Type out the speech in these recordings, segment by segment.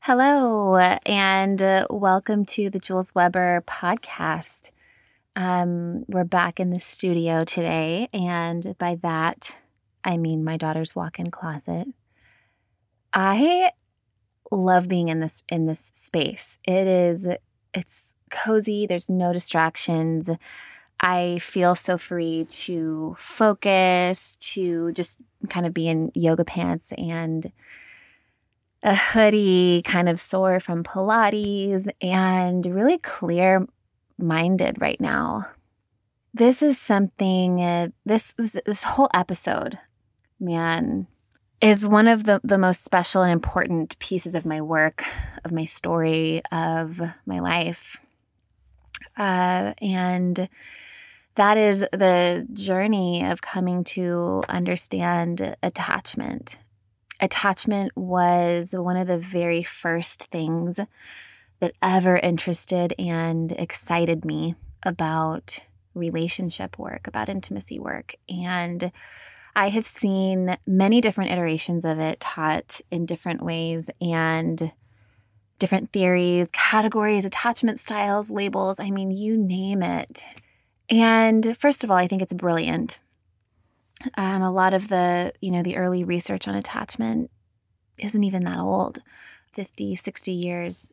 Hello, and uh, welcome to the Jules Webber podcast. Um, we're back in the studio today, and by that, I mean my daughter's walk-in closet. I love being in this in this space. It is it's cozy. There's no distractions. I feel so free to focus, to just kind of be in yoga pants and a hoodie, kind of sore from Pilates, and really clear minded right now. This is something, uh, this, this, this whole episode, man, is one of the, the most special and important pieces of my work, of my story, of my life. Uh, and that is the journey of coming to understand attachment attachment was one of the very first things that ever interested and excited me about relationship work, about intimacy work. And I have seen many different iterations of it taught in different ways and different theories, categories, attachment styles, labels. I mean, you name it. And first of all, I think it's brilliant. Um, a lot of the, you know, the early research on attachment isn't even that old 50, 60 years.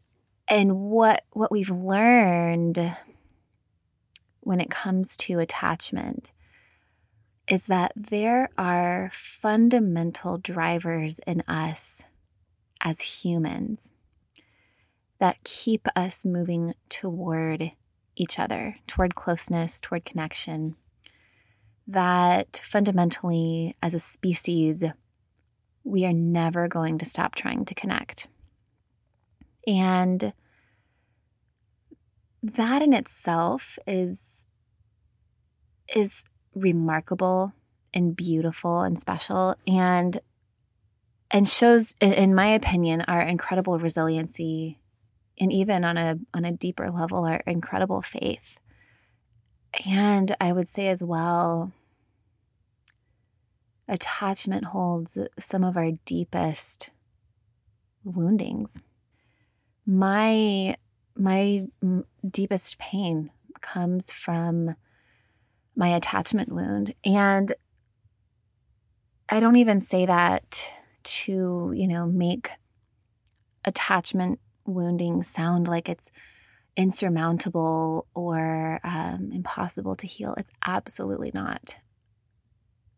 And what what we've learned when it comes to attachment is that there are fundamental drivers in us as humans that keep us moving toward each other, toward closeness, toward connection that fundamentally, as a species, we are never going to stop trying to connect. And that in itself is is remarkable and beautiful and special and and shows in my opinion our incredible resiliency and even on a on a deeper level our incredible faith and I would say as well, attachment holds some of our deepest woundings. My my deepest pain comes from my attachment wound and I don't even say that to, you know, make attachment wounding sound like it's insurmountable or um, impossible to heal. It's absolutely not.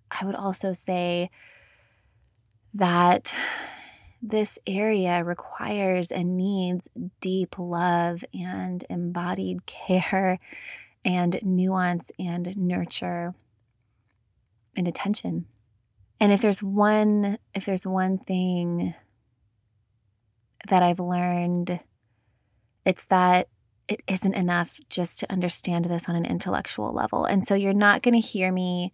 I would also say that this area requires and needs deep love and embodied care and nuance and nurture and attention. And if there's one if there's one thing that I've learned it's that it isn't enough just to understand this on an intellectual level. And so you're not going to hear me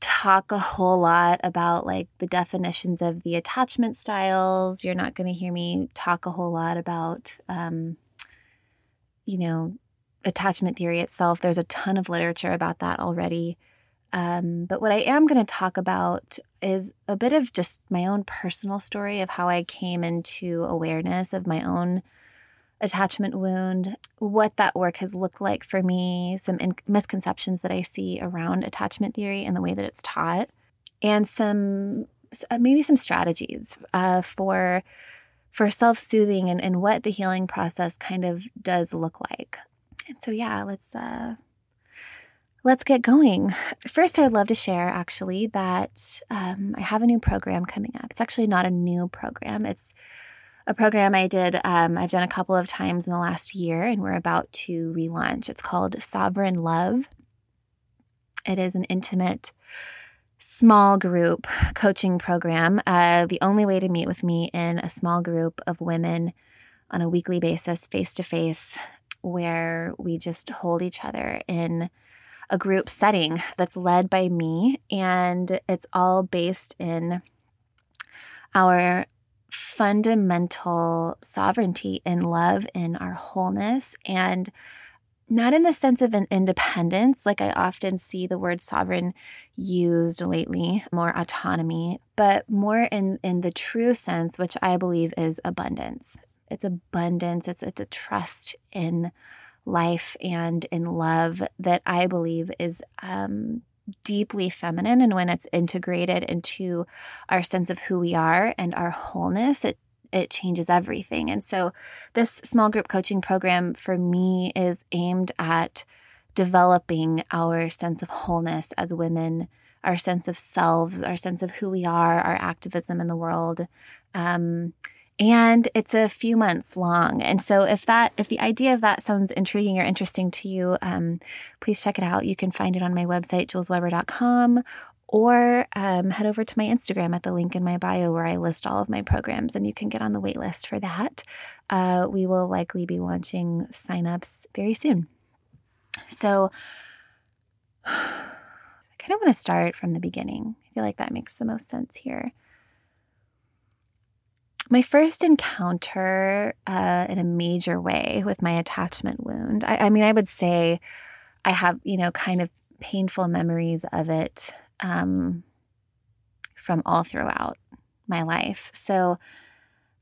talk a whole lot about like the definitions of the attachment styles. You're not going to hear me talk a whole lot about, um, you know, attachment theory itself. There's a ton of literature about that already. Um, but what I am going to talk about is a bit of just my own personal story of how I came into awareness of my own attachment wound, what that work has looked like for me, some in- misconceptions that I see around attachment theory and the way that it's taught, and some uh, maybe some strategies uh, for for self-soothing and, and what the healing process kind of does look like. And so yeah, let's uh let's get going. First, I'd love to share actually that um, I have a new program coming up. It's actually not a new program. It's a program I did, um, I've done a couple of times in the last year, and we're about to relaunch. It's called Sovereign Love. It is an intimate, small group coaching program. Uh, the only way to meet with me in a small group of women on a weekly basis, face to face, where we just hold each other in a group setting that's led by me. And it's all based in our fundamental sovereignty and love in our wholeness and not in the sense of an independence, like I often see the word sovereign used lately, more autonomy, but more in, in the true sense, which I believe is abundance. It's abundance, it's, it's a trust in life and in love that I believe is um, deeply feminine. And when it's integrated into our sense of who we are and our wholeness, it it changes everything. And so, this small group coaching program for me is aimed at developing our sense of wholeness as women, our sense of selves, our sense of who we are, our activism in the world. Um, and it's a few months long. And so, if that, if the idea of that sounds intriguing or interesting to you, um, please check it out. You can find it on my website, juleswebber.com, or um, head over to my Instagram at the link in my bio where I list all of my programs and you can get on the wait list for that. Uh, we will likely be launching signups very soon. So, I kind of want to start from the beginning. I feel like that makes the most sense here. My first encounter uh, in a major way with my attachment wound, I, I mean, I would say I have, you know, kind of painful memories of it um, from all throughout my life. So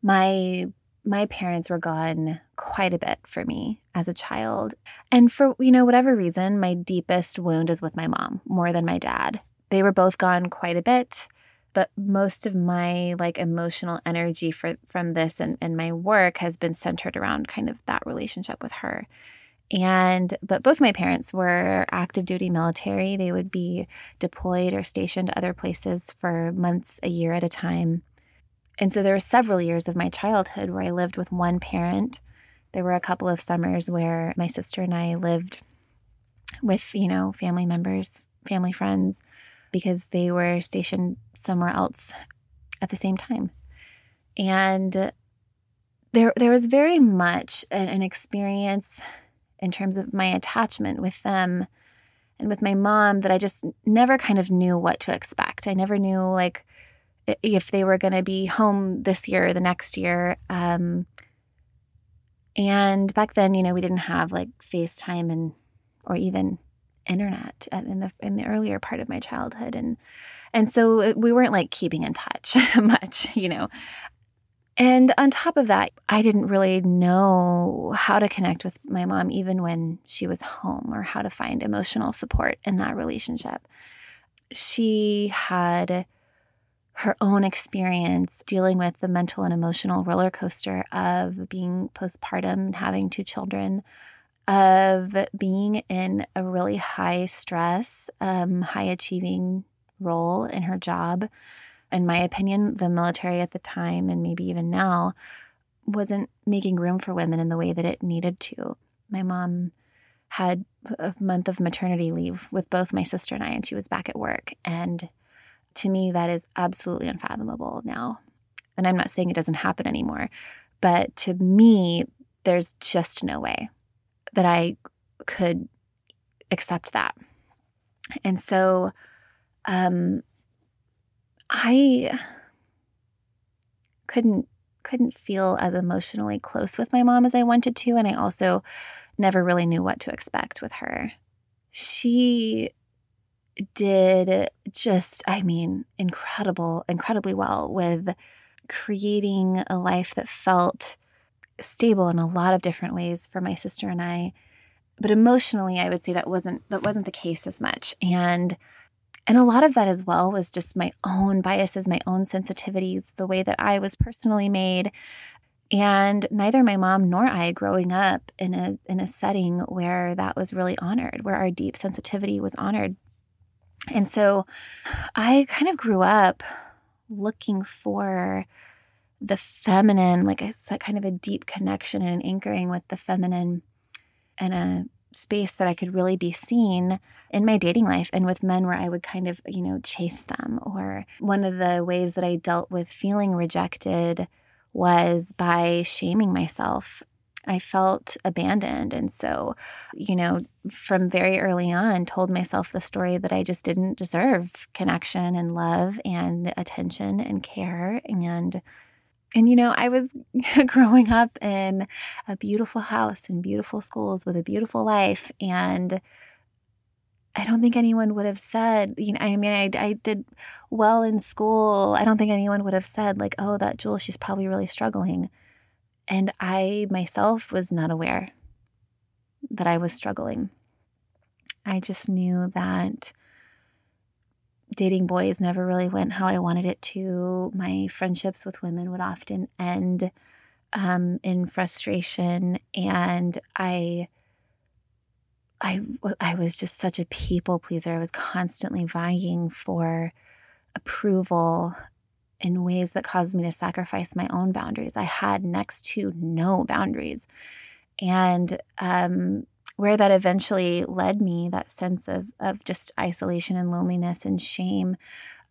my my parents were gone quite a bit for me as a child. And for you know whatever reason, my deepest wound is with my mom more than my dad. They were both gone quite a bit, but most of my like emotional energy for from this and, and my work has been centered around kind of that relationship with her. And, but both my parents were active duty military. They would be deployed or stationed other places for months, a year at a time. And so there were several years of my childhood where I lived with one parent. There were a couple of summers where my sister and I lived with, you know, family members, family friends, because they were stationed somewhere else at the same time. And there, there was very much an, an experience in terms of my attachment with them and with my mom that I just never kind of knew what to expect. I never knew like if they were going to be home this year or the next year. Um, and back then, you know, we didn't have like FaceTime and or even internet in the in the earlier part of my childhood and and so we weren't like keeping in touch much, you know. And on top of that, I didn't really know how to connect with my mom, even when she was home, or how to find emotional support in that relationship. She had her own experience dealing with the mental and emotional roller coaster of being postpartum and having two children, of being in a really high stress, um, high achieving role in her job in my opinion, the military at the time and maybe even now wasn't making room for women in the way that it needed to. My mom had a month of maternity leave with both my sister and I, and she was back at work. And to me, that is absolutely unfathomable now. And I'm not saying it doesn't happen anymore, but to me, there's just no way that I could accept that. And so, um, I couldn't couldn't feel as emotionally close with my mom as I wanted to and I also never really knew what to expect with her. She did just I mean incredible incredibly well with creating a life that felt stable in a lot of different ways for my sister and I but emotionally I would say that wasn't that wasn't the case as much and and a lot of that as well was just my own biases, my own sensitivities, the way that I was personally made. And neither my mom nor I growing up in a in a setting where that was really honored, where our deep sensitivity was honored. And so I kind of grew up looking for the feminine, like a kind of a deep connection and an anchoring with the feminine and a space that I could really be seen in my dating life and with men where I would kind of, you know, chase them. Or one of the ways that I dealt with feeling rejected was by shaming myself. I felt abandoned. And so, you know, from very early on, told myself the story that I just didn't deserve connection and love and attention and care. And And you know, I was growing up in a beautiful house and beautiful schools with a beautiful life. And I don't think anyone would have said, you know, I mean, I, I did well in school. I don't think anyone would have said, like, oh, that Jules, she's probably really struggling. And I myself was not aware that I was struggling. I just knew that dating boys never really went how I wanted it to. My friendships with women would often end um, in frustration, and I, I, I was just such a people pleaser. I was constantly vying for approval in ways that caused me to sacrifice my own boundaries. I had next to no boundaries, and um, where that eventually led me, that sense of, of just isolation and loneliness and shame,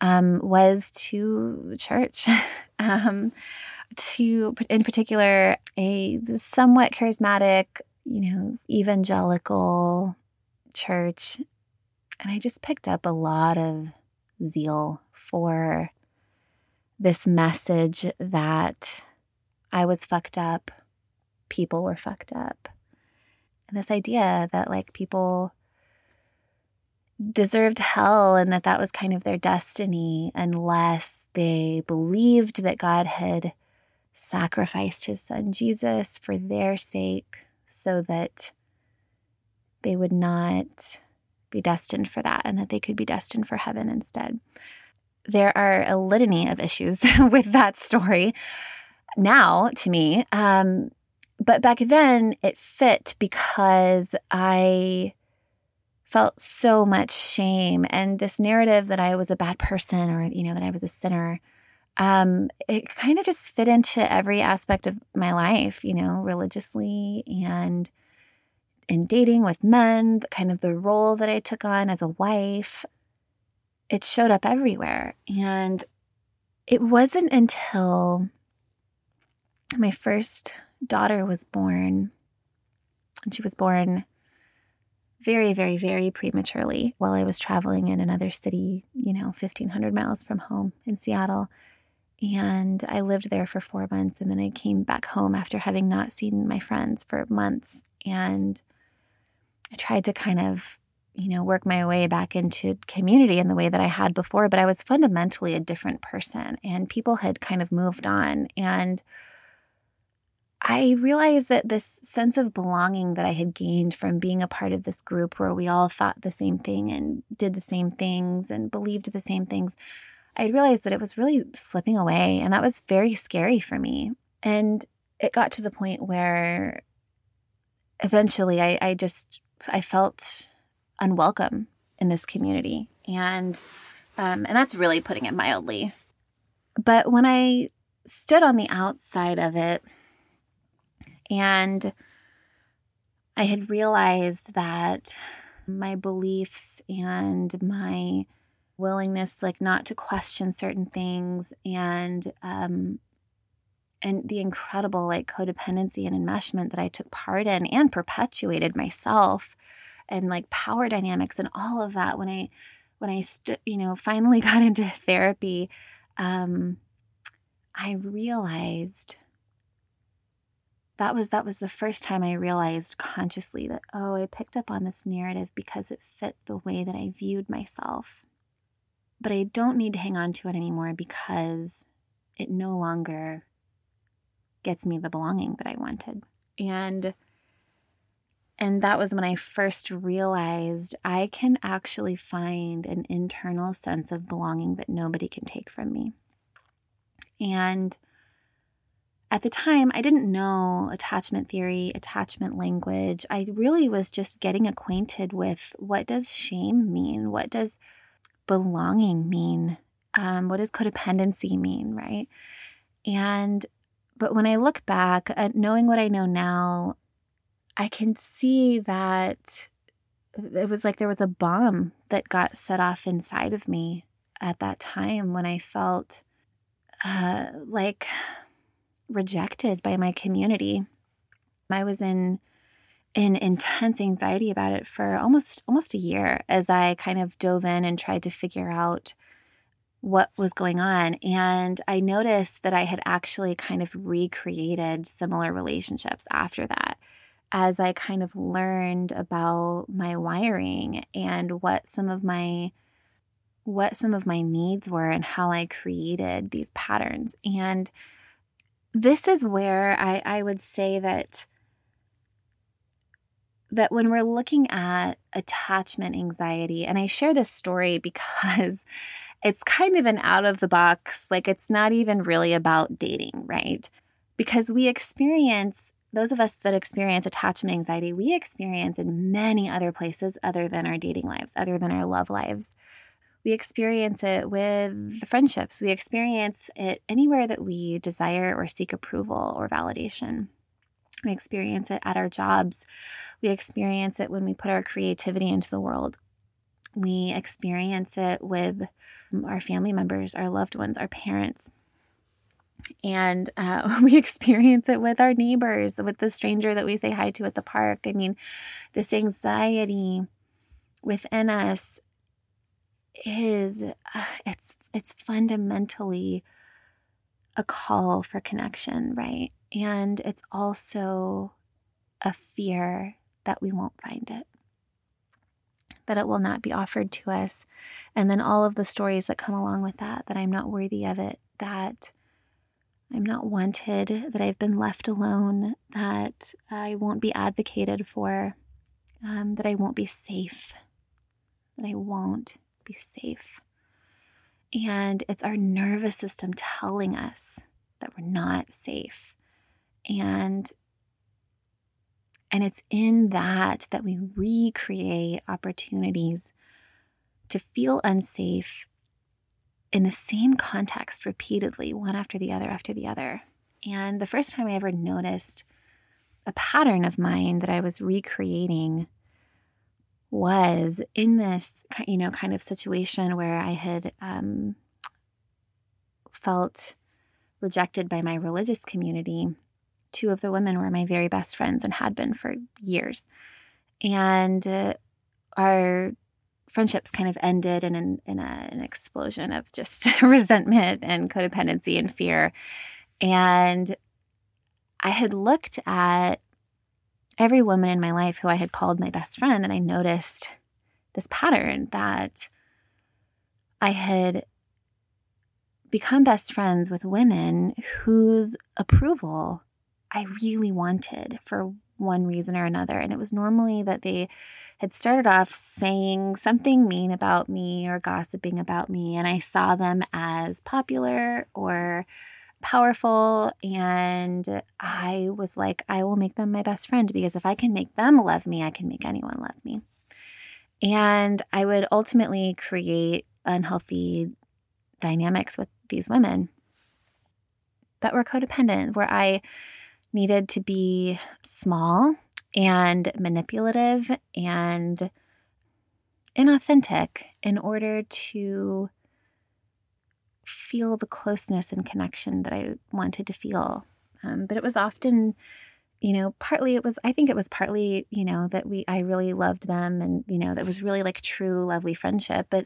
um, was to church. um, to, in particular, a somewhat charismatic, you know, evangelical church. And I just picked up a lot of zeal for this message that I was fucked up, people were fucked up, and this idea that like people deserved hell and that that was kind of their destiny unless they believed that God had sacrificed his son Jesus for their sake so that they would not be destined for that and that they could be destined for heaven instead. There are a litany of issues with that story now to me. Um, but back then it fit because I felt so much shame and this narrative that I was a bad person or, you know, that I was a sinner. Um, it kind of just fit into every aspect of my life, you know, religiously and in dating with men, kind of the role that I took on as a wife. It showed up everywhere. And it wasn't until my first daughter was born, and she was born very, very, very prematurely while I was traveling in another city, you know, 1,500 miles from home in Seattle. And I lived there for four months. And then I came back home after having not seen my friends for months. And I tried to kind of, you know, work my way back into community in the way that I had before. But I was fundamentally a different person. And people had kind of moved on. And I realized that this sense of belonging that I had gained from being a part of this group where we all thought the same thing and did the same things and believed the same things, I realized that it was really slipping away. And that was very scary for me. And it got to the point where eventually I, I just I felt unwelcome in this community. And um, and that's really putting it mildly. But when I stood on the outside of it, and I had realized that my beliefs and my willingness like not to question certain things and um and the incredible like codependency and enmeshment that I took part in and perpetuated myself and like power dynamics and all of that when I when I stood you know finally got into therapy um I realized that was that was the first time I realized consciously that oh, I picked up on this narrative because it fit the way that I viewed myself. But I don't need to hang on to it anymore because it no longer gets me the belonging that I wanted. And and that was when I first realized I can actually find an internal sense of belonging that nobody can take from me. And at the time, I didn't know attachment theory, attachment language. I really was just getting acquainted with what does shame mean? What does belonging mean? Um, what does codependency mean, right? And but when I look back at knowing what I know now, I can see that it was like there was a bomb that got set off inside of me at that time when I felt uh, like rejected by my community. I was in in intense anxiety about it for almost almost a year as I kind of dove in and tried to figure out what was going on. And I noticed that I had actually kind of recreated similar relationships after that as I kind of learned about my wiring and what some of my what some of my needs were and how I created these patterns. And this is where I, I would say that that when we're looking at attachment anxiety, and I share this story because it's kind of an out of the box, like it's not even really about dating, right? Because we experience, those of us that experience attachment anxiety, we experience in many other places other than our dating lives, other than our love lives. We experience it with the friendships. We experience it anywhere that we desire or seek approval or validation. We experience it at our jobs. We experience it when we put our creativity into the world. We experience it with our family members, our loved ones, our parents. And uh, we experience it with our neighbors, with the stranger that we say hi to at the park. I mean, this anxiety within us is it's it's fundamentally a call for connection, right? And it's also a fear that we won't find it, that it will not be offered to us. And then all of the stories that come along with that, that I'm not worthy of it, that I'm not wanted, that I've been left alone, that I won't be advocated for, um, that I won't be safe, that I won't be safe. And it's our nervous system telling us that we're not safe. And and it's in that that we recreate opportunities to feel unsafe in the same context repeatedly, one after the other after the other. And the first time I ever noticed a pattern of mine that I was recreating was in this, you know, kind of situation where I had um, felt rejected by my religious community. Two of the women were my very best friends and had been for years. And uh, our friendships kind of ended in an, in a, an explosion of just resentment and codependency and fear. And I had looked at every woman in my life who I had called my best friend, and I noticed this pattern that I had become best friends with women whose approval I really wanted for one reason or another. And it was normally that they had started off saying something mean about me or gossiping about me, and I saw them as popular or powerful. And I was like, I will make them my best friend because if I can make them love me, I can make anyone love me. And I would ultimately create unhealthy dynamics with these women that were codependent, where I needed to be small and manipulative and inauthentic in order to feel the closeness and connection that I wanted to feel. Um, but it was often, you know, partly it was, I think it was partly, you know, that we, I really loved them and, you know, that was really like true, lovely friendship. But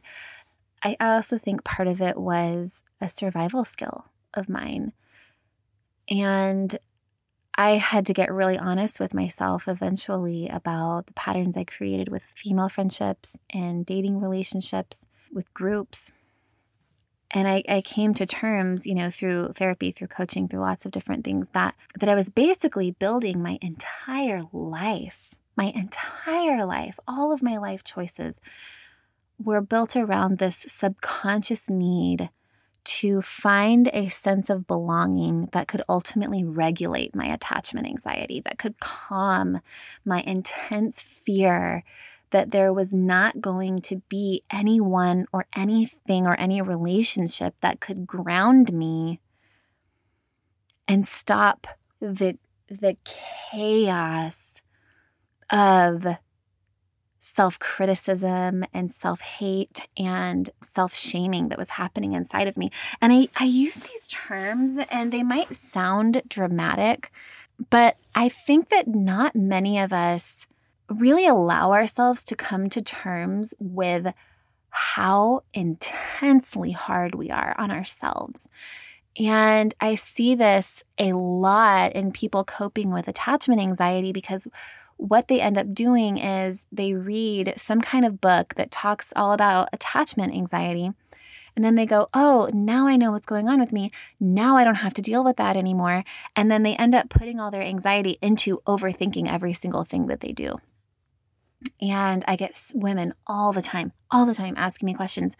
I also think part of it was a survival skill of mine. And I had to get really honest with myself eventually about the patterns I created with female friendships and dating relationships, with groups, and I, I came to terms you know through therapy through coaching through lots of different things that that i was basically building my entire life my entire life all of my life choices were built around this subconscious need to find a sense of belonging that could ultimately regulate my attachment anxiety, that could calm my intense fear that there was not going to be anyone or anything or any relationship that could ground me and stop the the chaos of self-criticism and self-hate and self-shaming that was happening inside of me. And I, I use these terms and they might sound dramatic, but I think that not many of us really allow ourselves to come to terms with how intensely hard we are on ourselves. And I see this a lot in people coping with attachment anxiety because what they end up doing is they read some kind of book that talks all about attachment anxiety. And then they go, oh, now I know what's going on with me. Now I don't have to deal with that anymore. And then they end up putting all their anxiety into overthinking every single thing that they do. And I get women all the time, all the time asking me questions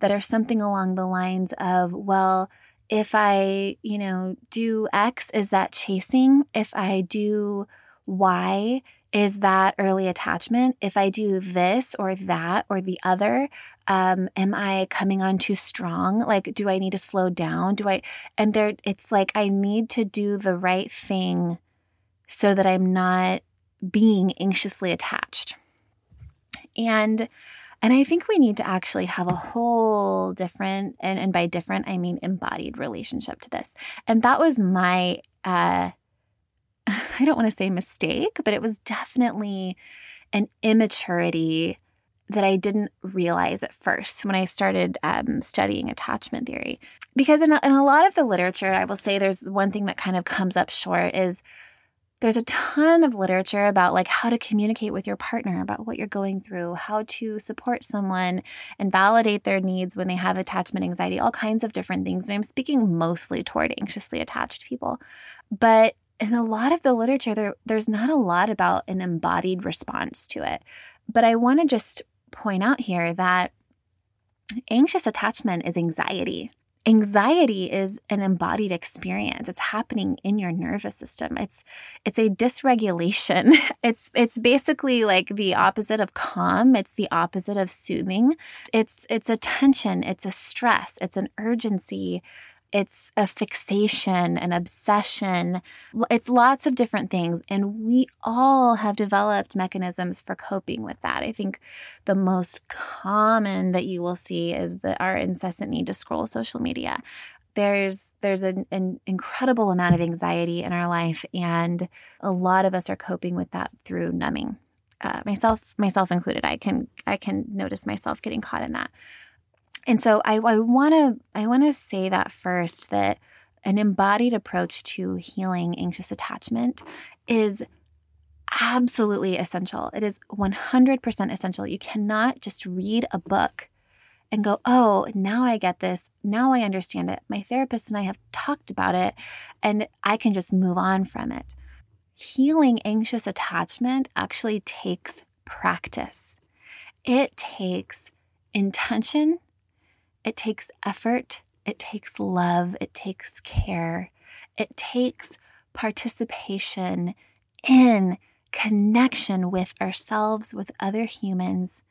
that are something along the lines of, well, if I, you know, do X, is that chasing? If I do Y, is that early attachment? If I do this or that or the other, um, am I coming on too strong? Like, do I need to slow down? Do I, and there, it's like I need to do the right thing so that I'm not being anxiously attached. And and I think we need to actually have a whole different and, and by different I mean embodied relationship to this. And that was my uh I don't want to say mistake, but it was definitely an immaturity that I didn't realize at first when I started um, studying attachment theory. Because in a, in a lot of the literature, I will say there's one thing that kind of comes up short is there's a ton of literature about like how to communicate with your partner about what you're going through how to support someone and validate their needs when they have attachment anxiety all kinds of different things and i'm speaking mostly toward anxiously attached people. But in a lot of the literature there, there's not a lot about an embodied response to it. But i want to just point out here that anxious attachment is anxiety anxiety is an embodied experience. It's happening in your nervous system. It's it's a dysregulation. It's it's basically like the opposite of calm. It's the opposite of soothing. It's it's a tension. It's a stress. It's an urgency it's a fixation, an obsession. It's lots of different things. And we all have developed mechanisms for coping with that. I think the most common that you will see is the, our incessant need to scroll social media. There's there's an, an incredible amount of anxiety in our life, and a lot of us are coping with that through numbing. Uh, myself myself included. I can I can notice myself getting caught in that. And so I want to I want to say that first that an embodied approach to healing anxious attachment is absolutely essential. It is 100% essential. You cannot just read a book and go, "Oh, now I get this. Now I understand it. My therapist and I have talked about it and I can just move on from it." Healing anxious attachment actually takes practice. It takes intention it takes effort, it takes love, it takes care, it takes participation in connection with ourselves, with other humans,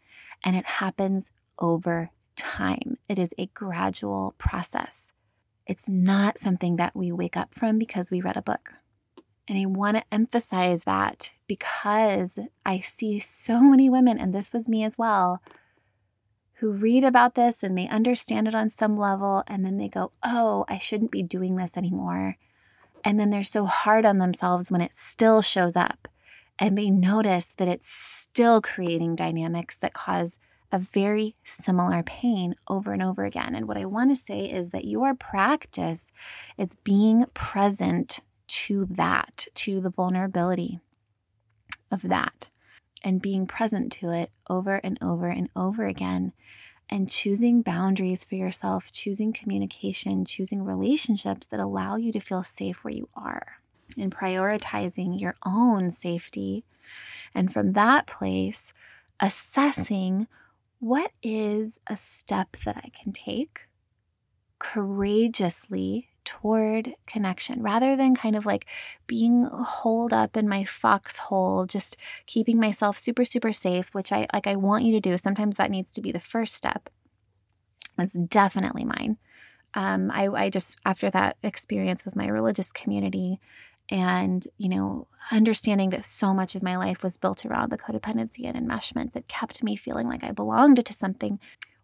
and it happens over time. It is a gradual process. It's not something that we wake up from because we read a book. And I want to emphasize that because I see so many women, and this was me as well, who read about this and they understand it on some level, and then they go, Oh, I shouldn't be doing this anymore. And then they're so hard on themselves when it still shows up. And they notice that it's still creating dynamics that cause a very similar pain over and over again. And what I want to say is that your practice is being present to that, to the vulnerability of that and being present to it over and over and over again and choosing boundaries for yourself, choosing communication, choosing relationships that allow you to feel safe where you are, and prioritizing your own safety. And from that place, assessing what is a step that I can take courageously toward connection rather than kind of like being holed up in my foxhole just keeping myself super super safe which i like i want you to do. Sometimes that needs to be the first step. It's definitely mine. Um, I, I just after that experience with my religious community and you know understanding that so much of my life was built around the codependency and enmeshment that kept me feeling like i belonged to something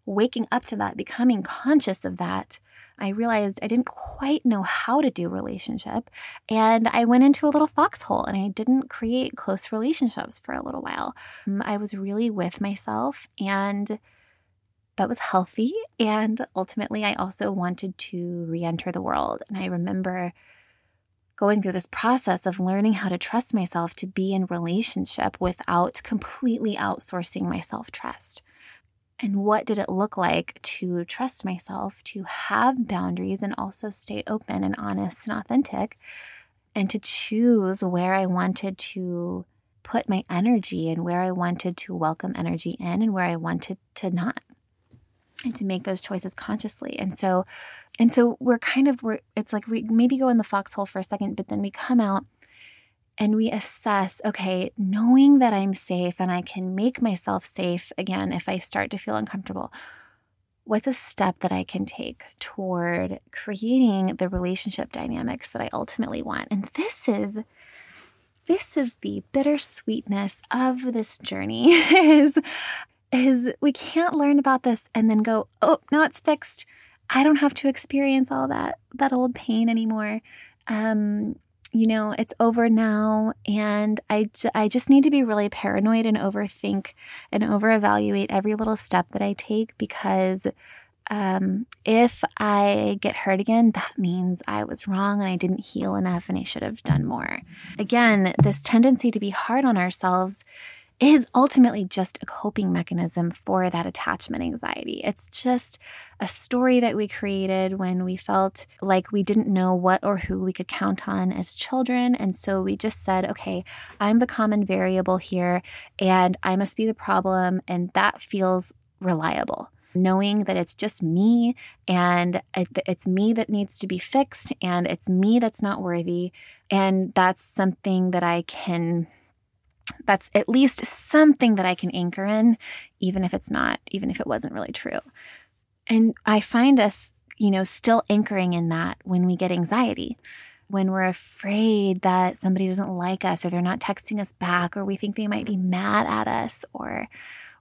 waking up to that becoming conscious of that I realized I didn't quite know how to do relationship. And I went into a little foxhole and I didn't create close relationships for a little while. Um, I was really with myself and that was healthy. And ultimately, I also wanted to re enter the world. And I remember going through this process of learning how to trust myself to be in relationship without completely outsourcing my self trust. And what did it look like to trust myself, to have boundaries, and also stay open and honest and authentic, and to choose where I wanted to put my energy and where I wanted to welcome energy in and where I wanted to not and to make those choices consciously. And so and so we're kind of we're it's like we maybe go in the foxhole for a second, but then we come out and we assess, okay, knowing that I'm safe and I can make myself safe again if I start to feel uncomfortable. What's a step that I can take toward creating the relationship dynamics that I ultimately want? And this is this is the bittersweetness of this journey is is we can't learn about this and then go, "Oh, now it's fixed. I don't have to experience all that that old pain anymore." Um, you know, it's over now and I I just need to be really paranoid and overthink and over-evaluate every little step that I take because um, if I get hurt again, that means I was wrong and I didn't heal enough and I should have done more. Again, this tendency to be hard on ourselves is ultimately just a coping mechanism for that attachment anxiety. It's just a story that we created when we felt like we didn't know what or who we could count on as children. And so we just said, okay, I'm the common variable here and I must be the problem. And that feels reliable knowing that it's just me and it's me that needs to be fixed and it's me that's not worthy. And that's something that I can, that's at least something that I can anchor in, even if it's not, even if it wasn't really true. And I find us, you know, still anchoring in that when we get anxiety when we're afraid that somebody doesn't like us or they're not texting us back or we think they might be mad at us or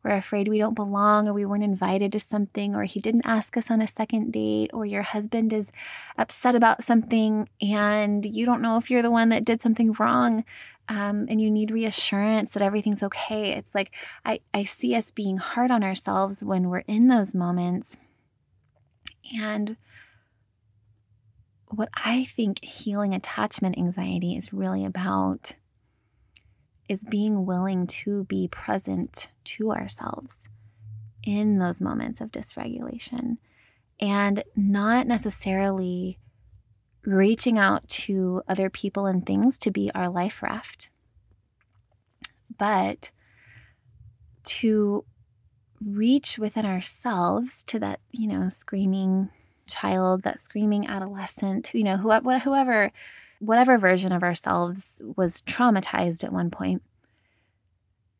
we're afraid we don't belong or we weren't invited to something or he didn't ask us on a second date or your husband is upset about something and you don't know if you're the one that did something wrong um, and you need reassurance that everything's okay. It's like I, I see us being hard on ourselves when we're in those moments. And what I think healing attachment anxiety is really about is being willing to be present to ourselves in those moments of dysregulation and not necessarily reaching out to other people and things to be our life raft, but to reach within ourselves to that, you know, screaming child, that screaming adolescent, you know, whoever, whoever whatever version of ourselves was traumatized at one point,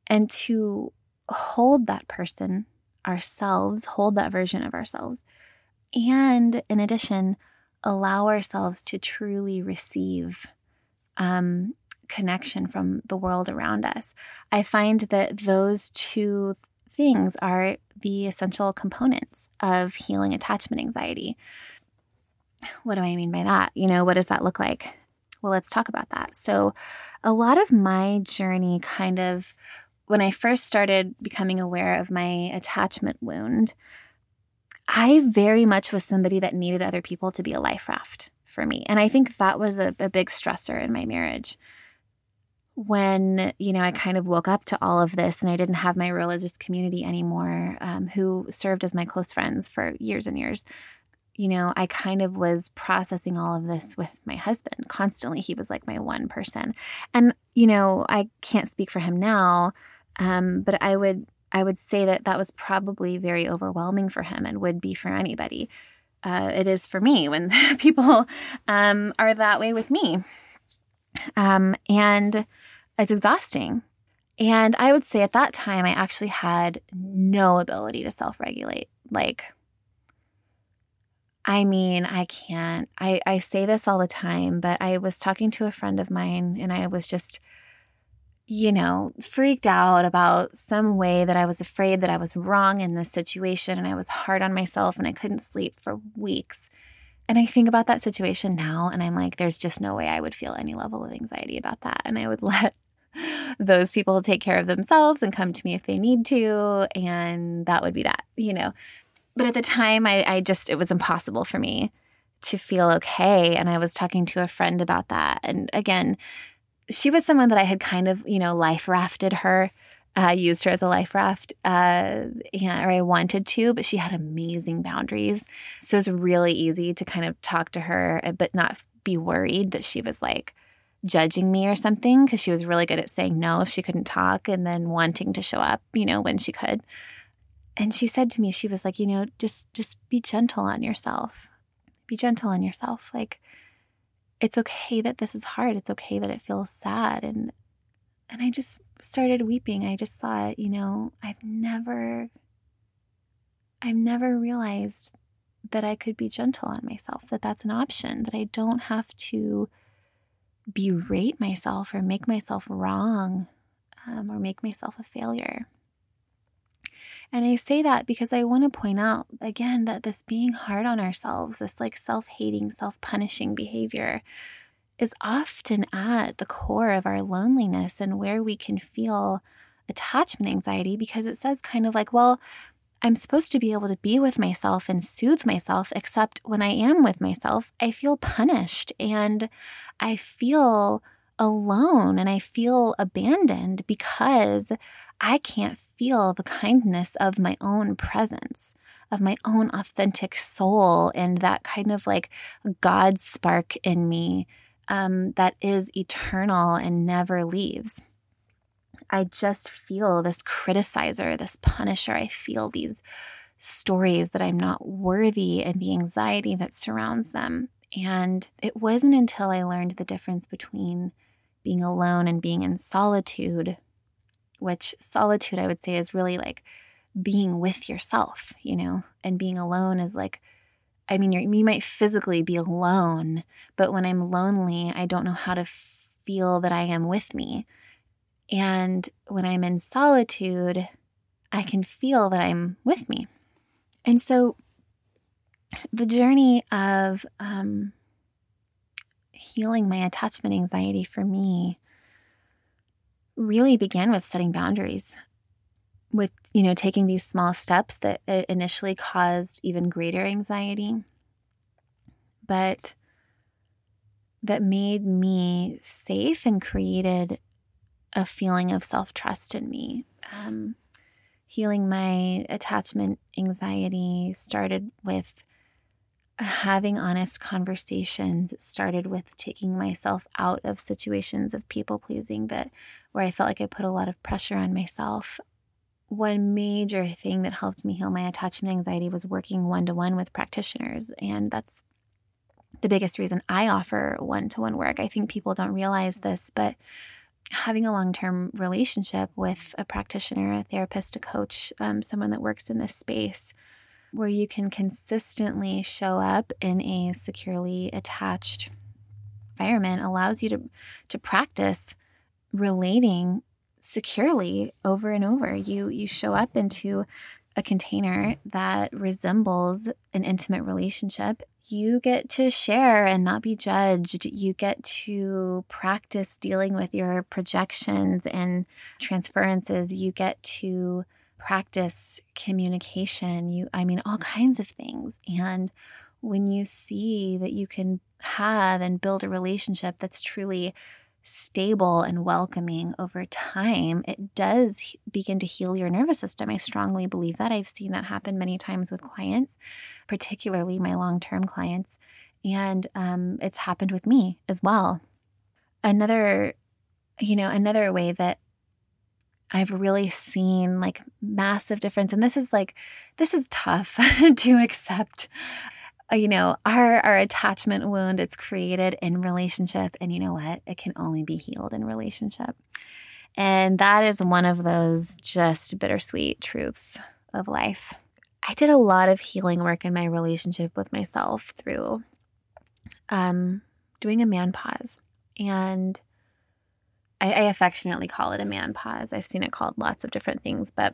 and to hold that person, ourselves, hold that version of ourselves. And in addition, allow ourselves to truly receive um, connection from the world around us. I find that those two things are the essential components of healing attachment anxiety. What do I mean by that? You know, what does that look like? Well, let's talk about that. So, a lot of my journey kind of when I first started becoming aware of my attachment wound, I very much was somebody that needed other people to be a life raft for me. And I think that was a, a big stressor in my marriage. When, you know, I kind of woke up to all of this and I didn't have my religious community anymore, um, who served as my close friends for years and years you know, I kind of was processing all of this with my husband constantly. He was like my one person. And, you know, I can't speak for him now, um, but I would I would say that that was probably very overwhelming for him and would be for anybody. Uh, it is for me when people um, are that way with me. Um, and it's exhausting. And I would say at that time, I actually had no ability to self regulate. Like, I mean, I can't. I, I say this all the time, but I was talking to a friend of mine and I was just, you know, freaked out about some way that I was afraid that I was wrong in this situation and I was hard on myself and I couldn't sleep for weeks. And I think about that situation now and I'm like, there's just no way I would feel any level of anxiety about that. And I would let those people take care of themselves and come to me if they need to. And that would be that, you know. But at the time, I, I just, it was impossible for me to feel okay. And I was talking to a friend about that. And again, she was someone that I had kind of, you know, life rafted her, uh, used her as a life raft, uh, and, or I wanted to, but she had amazing boundaries. So it was really easy to kind of talk to her, uh, but not be worried that she was like judging me or something because she was really good at saying no if she couldn't talk and then wanting to show up, you know, when she could. And she said to me, she was like, you know, just just be gentle on yourself. Be gentle on yourself. Like it's okay that this is hard. It's okay that it feels sad and and I just started weeping. I just thought, you know, I've never I've never realized that I could be gentle on myself, that that's an option, that I don't have to berate myself or make myself wrong um, or make myself a failure. And I say that because I want to point out again that this being hard on ourselves, this like self hating, self punishing behavior, is often at the core of our loneliness and where we can feel attachment anxiety because it says kind of like, well, I'm supposed to be able to be with myself and soothe myself, except when I am with myself, I feel punished and I feel alone and I feel abandoned because I can't feel the kindness of my own presence, of my own authentic soul, and that kind of like God spark in me um, that is eternal and never leaves. I just feel this criticizer, this punisher. I feel these stories that I'm not worthy and the anxiety that surrounds them. And it wasn't until I learned the difference between being alone and being in solitude, which solitude I would say is really like being with yourself, you know, and being alone is like, I mean, you might physically be alone, but when I'm lonely, I don't know how to feel that I am with me. And when I'm in solitude, I can feel that I'm with me. And so the journey of um, healing my attachment anxiety for me really began with setting boundaries with you know taking these small steps that initially caused even greater anxiety but that made me safe and created a feeling of self trust in me. Um, healing my attachment anxiety started with having honest conversations. Started with taking myself out of situations of people pleasing that where I felt like I put a lot of pressure on myself. One major thing that helped me heal my attachment anxiety was working one to one with practitioners. And that's the biggest reason I offer one to one work. I think people don't realize this, but having a long term relationship with a practitioner, a therapist, a coach, um, someone that works in this space where you can consistently show up in a securely attached environment allows you to, to practice relating securely over and over. You you show up into a container that resembles an intimate relationship you get to share and not be judged. You get to practice dealing with your projections and transferences. You get to practice communication. You, I mean, all kinds of things. And when you see that you can have and build a relationship that's truly stable and welcoming over time, it does begin to heal your nervous system. I strongly believe that. I've seen that happen many times with clients, particularly my long term clients. And um, it's happened with me as well. Another, you know, another way that I've really seen like massive difference, and this is like, this is tough to accept. Uh, you know our our attachment wound it's created in relationship and you know what? It can only be healed in relationship. And that is one of those just bittersweet truths of life. I did a lot of healing work in my relationship with myself through um, doing a man pause and I, I affectionately call it a man pause i've seen it called lots of different things but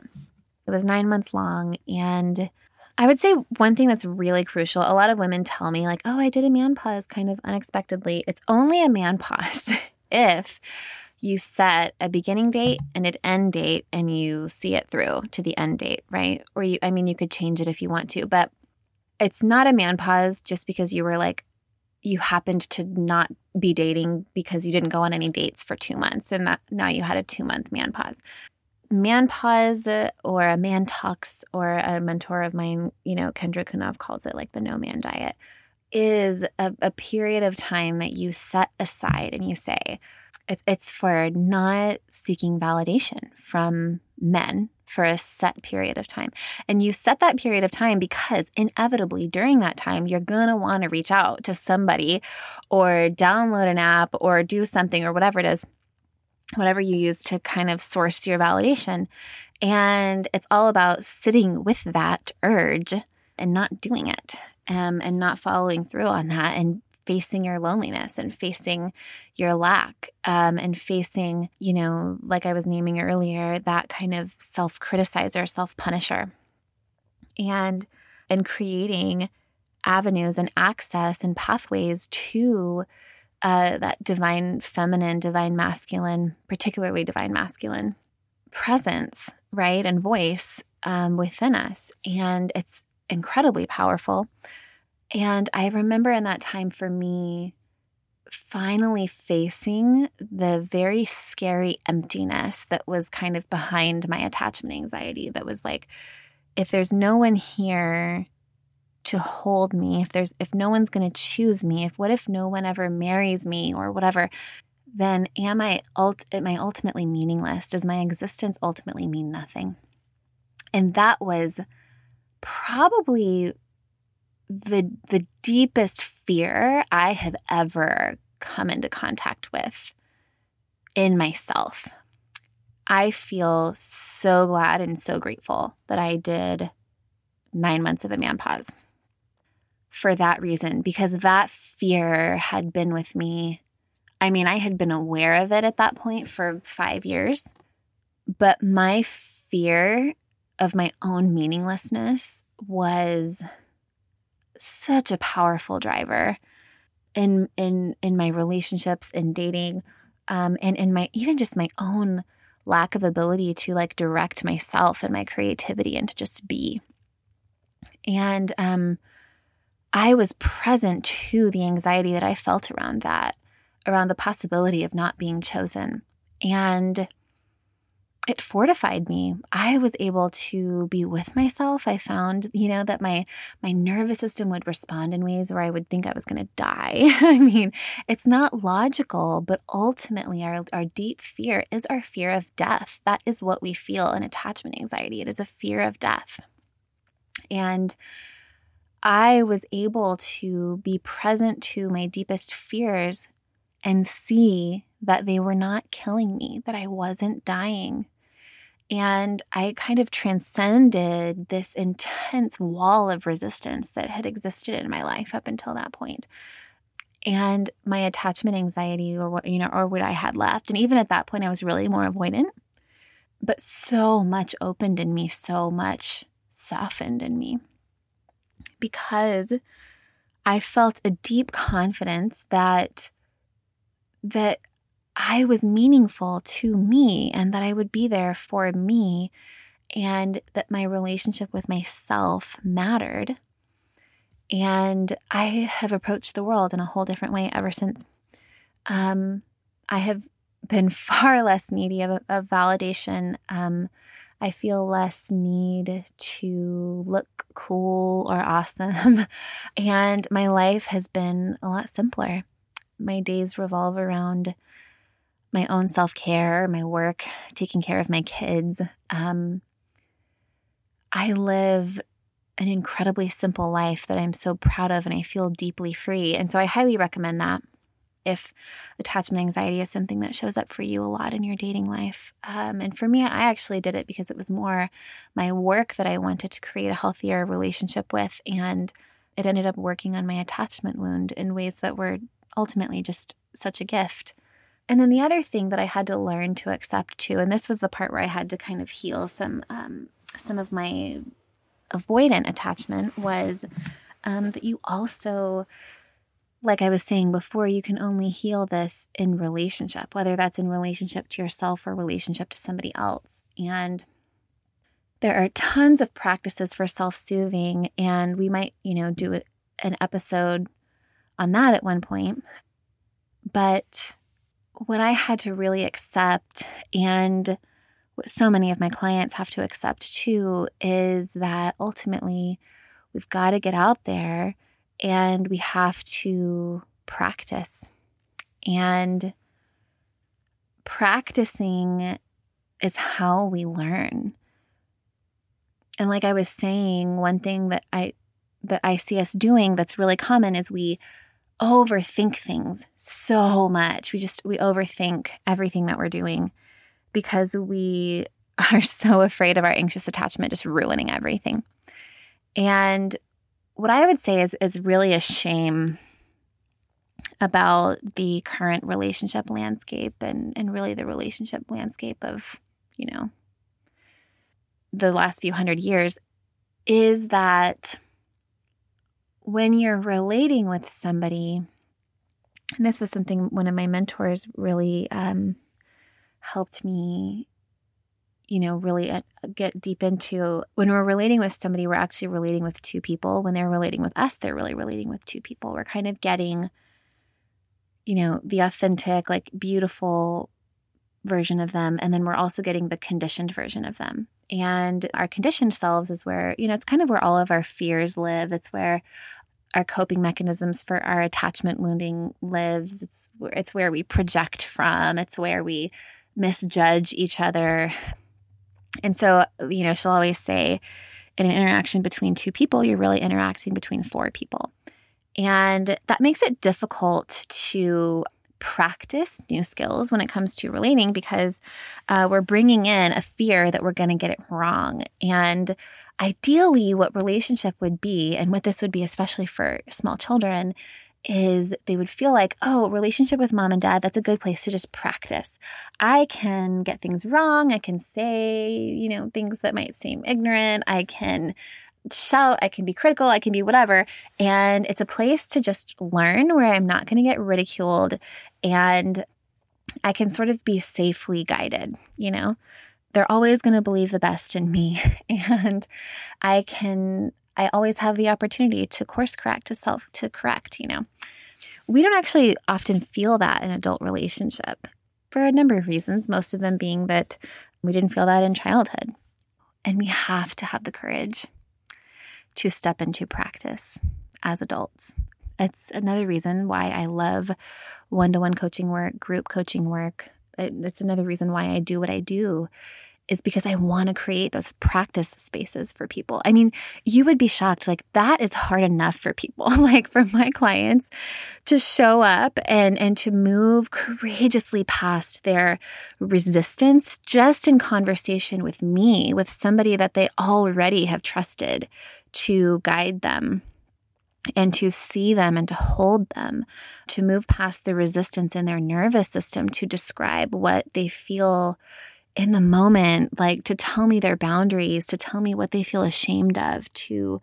it was nine months long and I would say one thing that's really crucial a lot of women tell me, like, oh, I did a man pause kind of unexpectedly. It's only a man pause if you set a beginning date and an end date and you see it through to the end date, right? Or you, I mean, you could change it if you want to, but it's not a man pause just because you were like, you happened to not be dating because you didn't go on any dates for two months and that now you had a two month man pause. Man pause uh, or a man talks or a mentor of mine, you know, Kendra Cunov calls it like the no man diet, is a, a period of time that you set aside and you say, it's, it's for not seeking validation from men for a set period of time. And you set that period of time because inevitably during that time, you're going to want to reach out to somebody or download an app or do something or whatever it is, whatever you use to kind of source your validation. And it's all about sitting with that urge and not doing it um, and not following through on that and facing your loneliness and facing your lack um, and facing, you know, like I was naming earlier, that kind of self criticizer, self punisher, and and creating avenues and access and pathways to uh, that divine feminine, divine masculine, particularly divine masculine presence, right, and voice um, within us. And it's incredibly powerful. And I remember in that time for me, finally facing the very scary emptiness that was kind of behind my attachment anxiety. That was like, if there's no one here to hold me, if there's if no one's going to choose me, if what if no one ever marries me or whatever, then am I ult am I ultimately meaningless? Does my existence ultimately mean nothing? And that was probably the the deepest fear I have ever come into contact with in myself. I feel so glad and so grateful that I did nine months of a man pause for that reason, because that fear had been with me. I mean, I had been aware of it at that point for five years, but my fear of my own meaninglessness was such a powerful driver in in in my relationships in dating um, and in my even just my own lack of ability to like direct myself and my creativity and to just be. And um, i was present to the anxiety that i felt around that around the possibility of not being chosen. And it fortified me. I was able to be with myself. I found, you know, that my my nervous system would respond in ways where I would think I was going to die. I mean, it's not logical, but ultimately our our deep fear is our fear of death. That is what we feel in attachment anxiety. It is a fear of death. And I was able to be present to my deepest fears and see that they were not killing me, that I wasn't dying, and I kind of transcended this intense wall of resistance that had existed in my life up until that point. And my attachment anxiety, or what, you know, or what I had left. And even at that point, I was really more avoidant. But so much opened in me, so much softened in me because I felt a deep confidence that that I was meaningful to me and that I would be there for me and that my relationship with myself mattered. And I have approached the world in a whole different way ever since. Um, I have been far less needy of, of validation. Um, I feel less need to look cool or awesome. and my life has been a lot simpler. My days revolve around my own self care, my work, taking care of my kids. Um, I live an incredibly simple life that I'm so proud of and I feel deeply free. And so I highly recommend that if attachment anxiety is something that shows up for you a lot in your dating life. Um, and for me, I actually did it because it was more my work that I wanted to create a healthier relationship with. And it ended up working on my attachment wound in ways that were ultimately just such a gift. And then the other thing that I had to learn to accept too, and this was the part where I had to kind of heal some um, some of my avoidant attachment, was um, that you also like I was saying before, you can only heal this in relationship, whether that's in relationship to yourself or relationship to somebody else. And there are tons of practices for self-soothing and we might, you know, do an episode on that at one point. But what I had to really accept and what so many of my clients have to accept too is that ultimately we've got to get out there and we have to practice. And practicing is how we learn. And like I was saying, one thing that I that I see us doing that's really common is we overthink things so much. We just we overthink everything that we're doing because we are so afraid of our anxious attachment just ruining everything. And what I would say is is really a shame about the current relationship landscape and and really the relationship landscape of, you know, the last few hundred years is that when you're relating with somebody, and this was something one of my mentors really um, helped me you know, really uh, get deep into when we're relating with somebody, we're actually relating with two people. When they're relating with us, they're really relating with two people. We're kind of getting, you know, the authentic, like beautiful version of them. And then we're also getting the conditioned version of them. And our conditioned selves is where, you know, it's kind of where all of our fears live. It's where our coping mechanisms for our attachment wounding lives. It's it's where we project from. It's where we misjudge each other and so, you know, she'll always say in an interaction between two people, you're really interacting between four people. And that makes it difficult to practice new skills when it comes to relating because uh, we're bringing in a fear that we're going to get it wrong. And ideally, what relationship would be, and what this would be, especially for small children, is they would feel like, oh, relationship with mom and dad, that's a good place to just practice. I can get things wrong. I can say, you know, things that might seem ignorant. I can shout. I can be critical. I can be whatever. And it's a place to just learn where I'm not going to get ridiculed and I can sort of be safely guided, you know? They're always going to believe the best in me. And I can I always have the opportunity to course correct, to self to correct, you know. We don't actually often feel that in adult relationship for a number of reasons, most of them being that we didn't feel that in childhood. And we have to have the courage to step into practice as adults. It's another reason why I love one to one coaching work, group coaching work. It's another reason why I do what I do is because I want to create those practice spaces for people. I mean, you would be shocked. Like that is hard enough for people, like for my clients to show up and and to move courageously past their resistance just in conversation with me, with somebody that they already have trusted to guide them and to see them and to hold them, to move past the resistance in their nervous system to describe what they feel in the moment, like to tell me their boundaries, to tell me what they feel ashamed of, to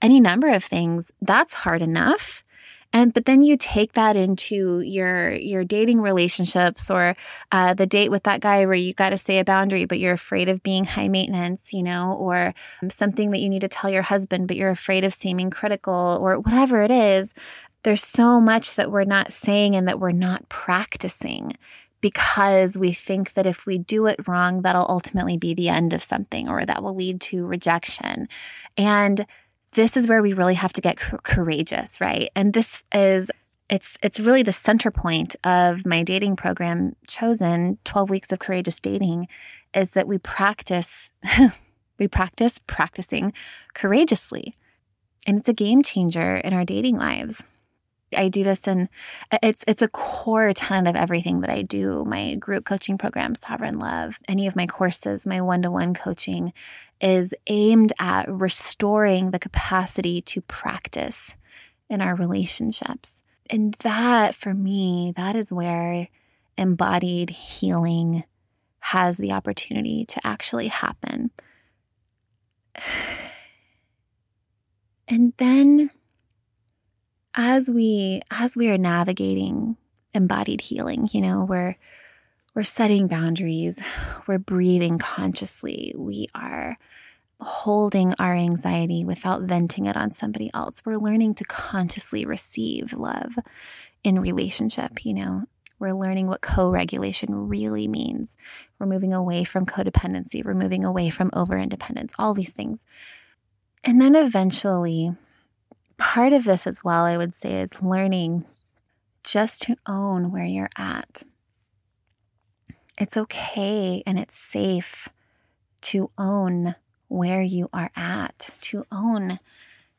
any number of things, that's hard enough. And but then you take that into your your dating relationships or uh, the date with that guy where you got to say a boundary, but you're afraid of being high maintenance, you know, or something that you need to tell your husband, but you're afraid of seeming critical or whatever it is. There's so much that we're not saying and that we're not practicing because we think that if we do it wrong, that'll ultimately be the end of something or that will lead to rejection. And this is where we really have to get courageous, right? And this is it's it's really the center point of my dating program chosen 12 weeks of courageous dating is that we practice we practice practicing courageously. And it's a game changer in our dating lives. I do this and it's it's a core tenet of everything that I do. My group coaching program, Sovereign Love, any of my courses, my one-to-one coaching is aimed at restoring the capacity to practice in our relationships. And that for me, that is where embodied healing has the opportunity to actually happen. And then as we as we are navigating embodied healing, you know, we're we're setting boundaries, we're breathing consciously, we are holding our anxiety without venting it on somebody else. We're learning to consciously receive love in relationship, you know. We're learning what co regulation really means. We're moving away from codependency. We're moving away from over independence, all these things. And then eventually, part of this as well, I would say, is learning just to own where you're at. It's okay and it's safe to own where you are at, to own,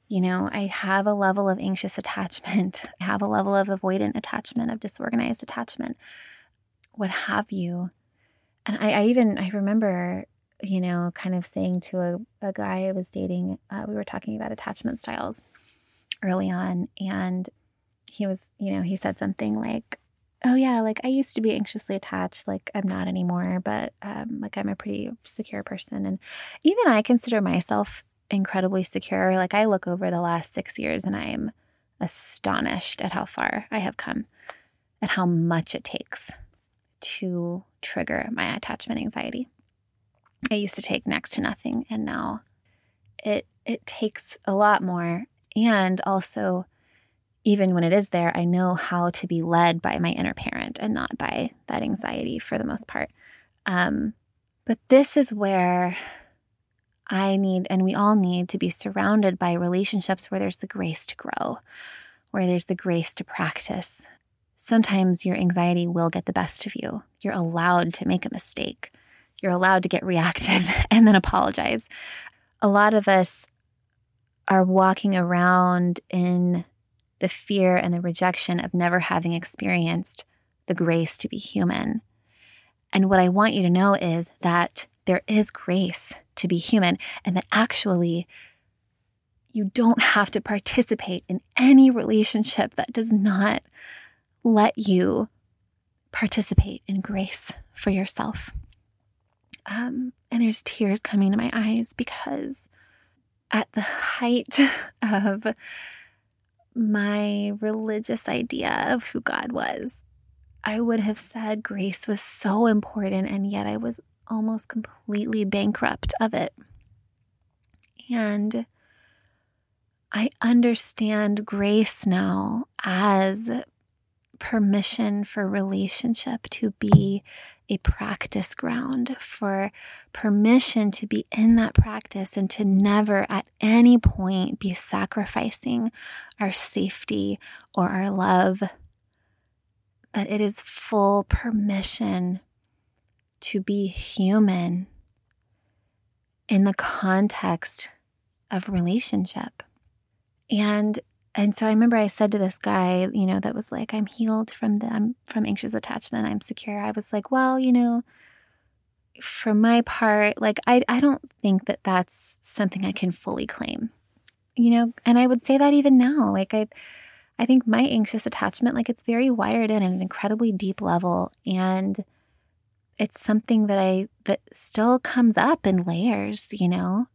you know, I have a level of anxious attachment, I have a level of avoidant attachment, of disorganized attachment, what have you. And I, I even, I remember, you know, kind of saying to a, a guy I was dating, uh, we were talking about attachment styles early on. And he was, you know, he said something like, oh yeah like i used to be anxiously attached like i'm not anymore but um, like i'm a pretty secure person and even i consider myself incredibly secure like i look over the last six years and i am astonished at how far i have come at how much it takes to trigger my attachment anxiety it used to take next to nothing and now it it takes a lot more and also even when it is there, I know how to be led by my inner parent and not by that anxiety for the most part. Um, but this is where I need, and we all need to be surrounded by relationships where there's the grace to grow, where there's the grace to practice. Sometimes your anxiety will get the best of you. You're allowed to make a mistake. You're allowed to get reactive and then apologize. A lot of us are walking around in the fear and the rejection of never having experienced the grace to be human. And what I want you to know is that there is grace to be human, and that actually you don't have to participate in any relationship that does not let you participate in grace for yourself. Um, and there's tears coming to my eyes because at the height of my religious idea of who God was, I would have said grace was so important, and yet I was almost completely bankrupt of it. And I understand grace now as permission for relationship to be a practice ground, for permission to be in that practice and to never at any point be sacrificing our safety or our love. That it is full permission to be human in the context of relationship. And and so I remember I said to this guy, you know, that was like, I'm healed from the I'm from anxious attachment. I'm secure. I was like, well, you know, for my part, like I I don't think that that's something I can fully claim. You know, and I would say that even now. Like I I think my anxious attachment, like it's very wired in at an incredibly deep level. And it's something that I that still comes up in layers, you know.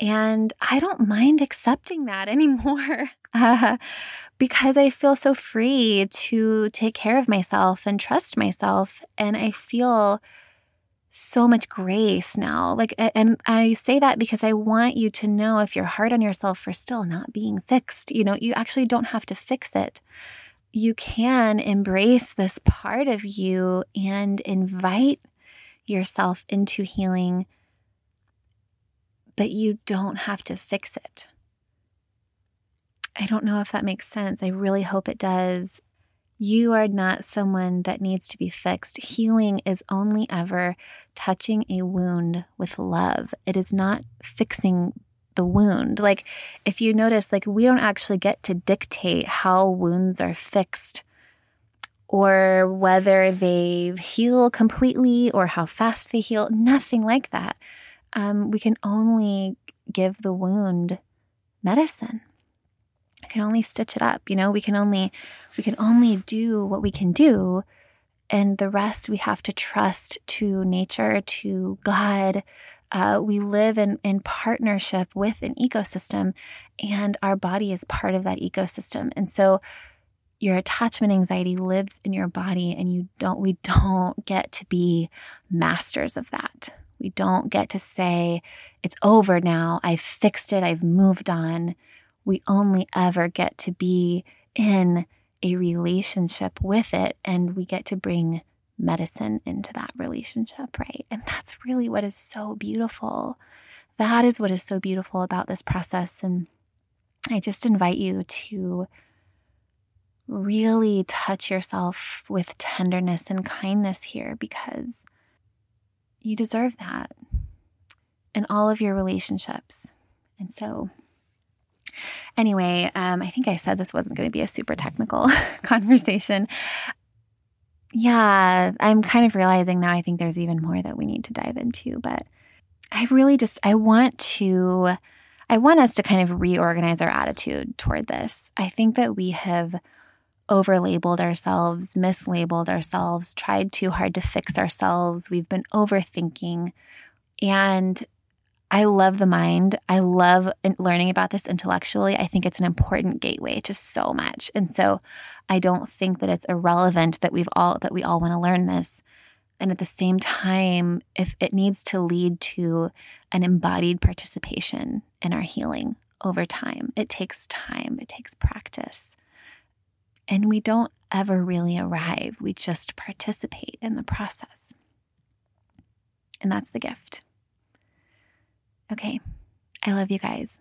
And I don't mind accepting that anymore uh, because I feel so free to take care of myself and trust myself. And I feel so much grace now. Like, and I say that because I want you to know if you're hard on yourself for still not being fixed, you know, you actually don't have to fix it. You can embrace this part of you and invite yourself into healing, but you don't have to fix it. I don't know if that makes sense. I really hope it does. You are not someone that needs to be fixed. Healing is only ever touching a wound with love. It is not fixing the wound. Like, if you notice, like, we don't actually get to dictate how wounds are fixed or whether they heal completely or how fast they heal. Nothing like that. Um, we can only give the wound medicine. I can only stitch it up. You know, we can only we can only do what we can do and the rest we have to trust to nature, to God, Uh, we live in, in partnership with an ecosystem, and our body is part of that ecosystem. And so, your attachment anxiety lives in your body, and you don't. We don't get to be masters of that. We don't get to say, "It's over now. I've fixed it. I've moved on." We only ever get to be in a relationship with it, and we get to bring medicine into that relationship, right? And that's really what is so beautiful. That is what is so beautiful about this process. And I just invite you to really touch yourself with tenderness and kindness here because you deserve that in all of your relationships. And so, anyway, um, I think I said this wasn't going to be a super technical conversation. Yeah, I'm kind of realizing now I think there's even more that we need to dive into, but I really just I want to I want us to kind of reorganize our attitude toward this. I think that we have overlabeled ourselves, mislabeled ourselves, tried too hard to fix ourselves. We've been overthinking. And I love the mind. I love learning about this intellectually. I think it's an important gateway to so much. And so I don't think that it's irrelevant that we've all that we all want to learn this. And at the same time, if it needs to lead to an embodied participation in our healing over time, it takes time, it takes practice. And we don't ever really arrive, we just participate in the process. And that's the gift. Okay, I love you guys.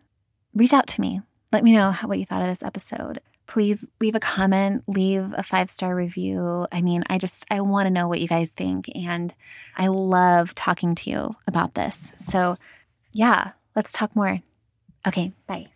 Reach out to me. Let me know how, what you thought of this episode please leave a comment, leave a five star review. I mean, I just, I want to know what you guys think. And I love talking to you about this. So, yeah, let's talk more. Okay, bye.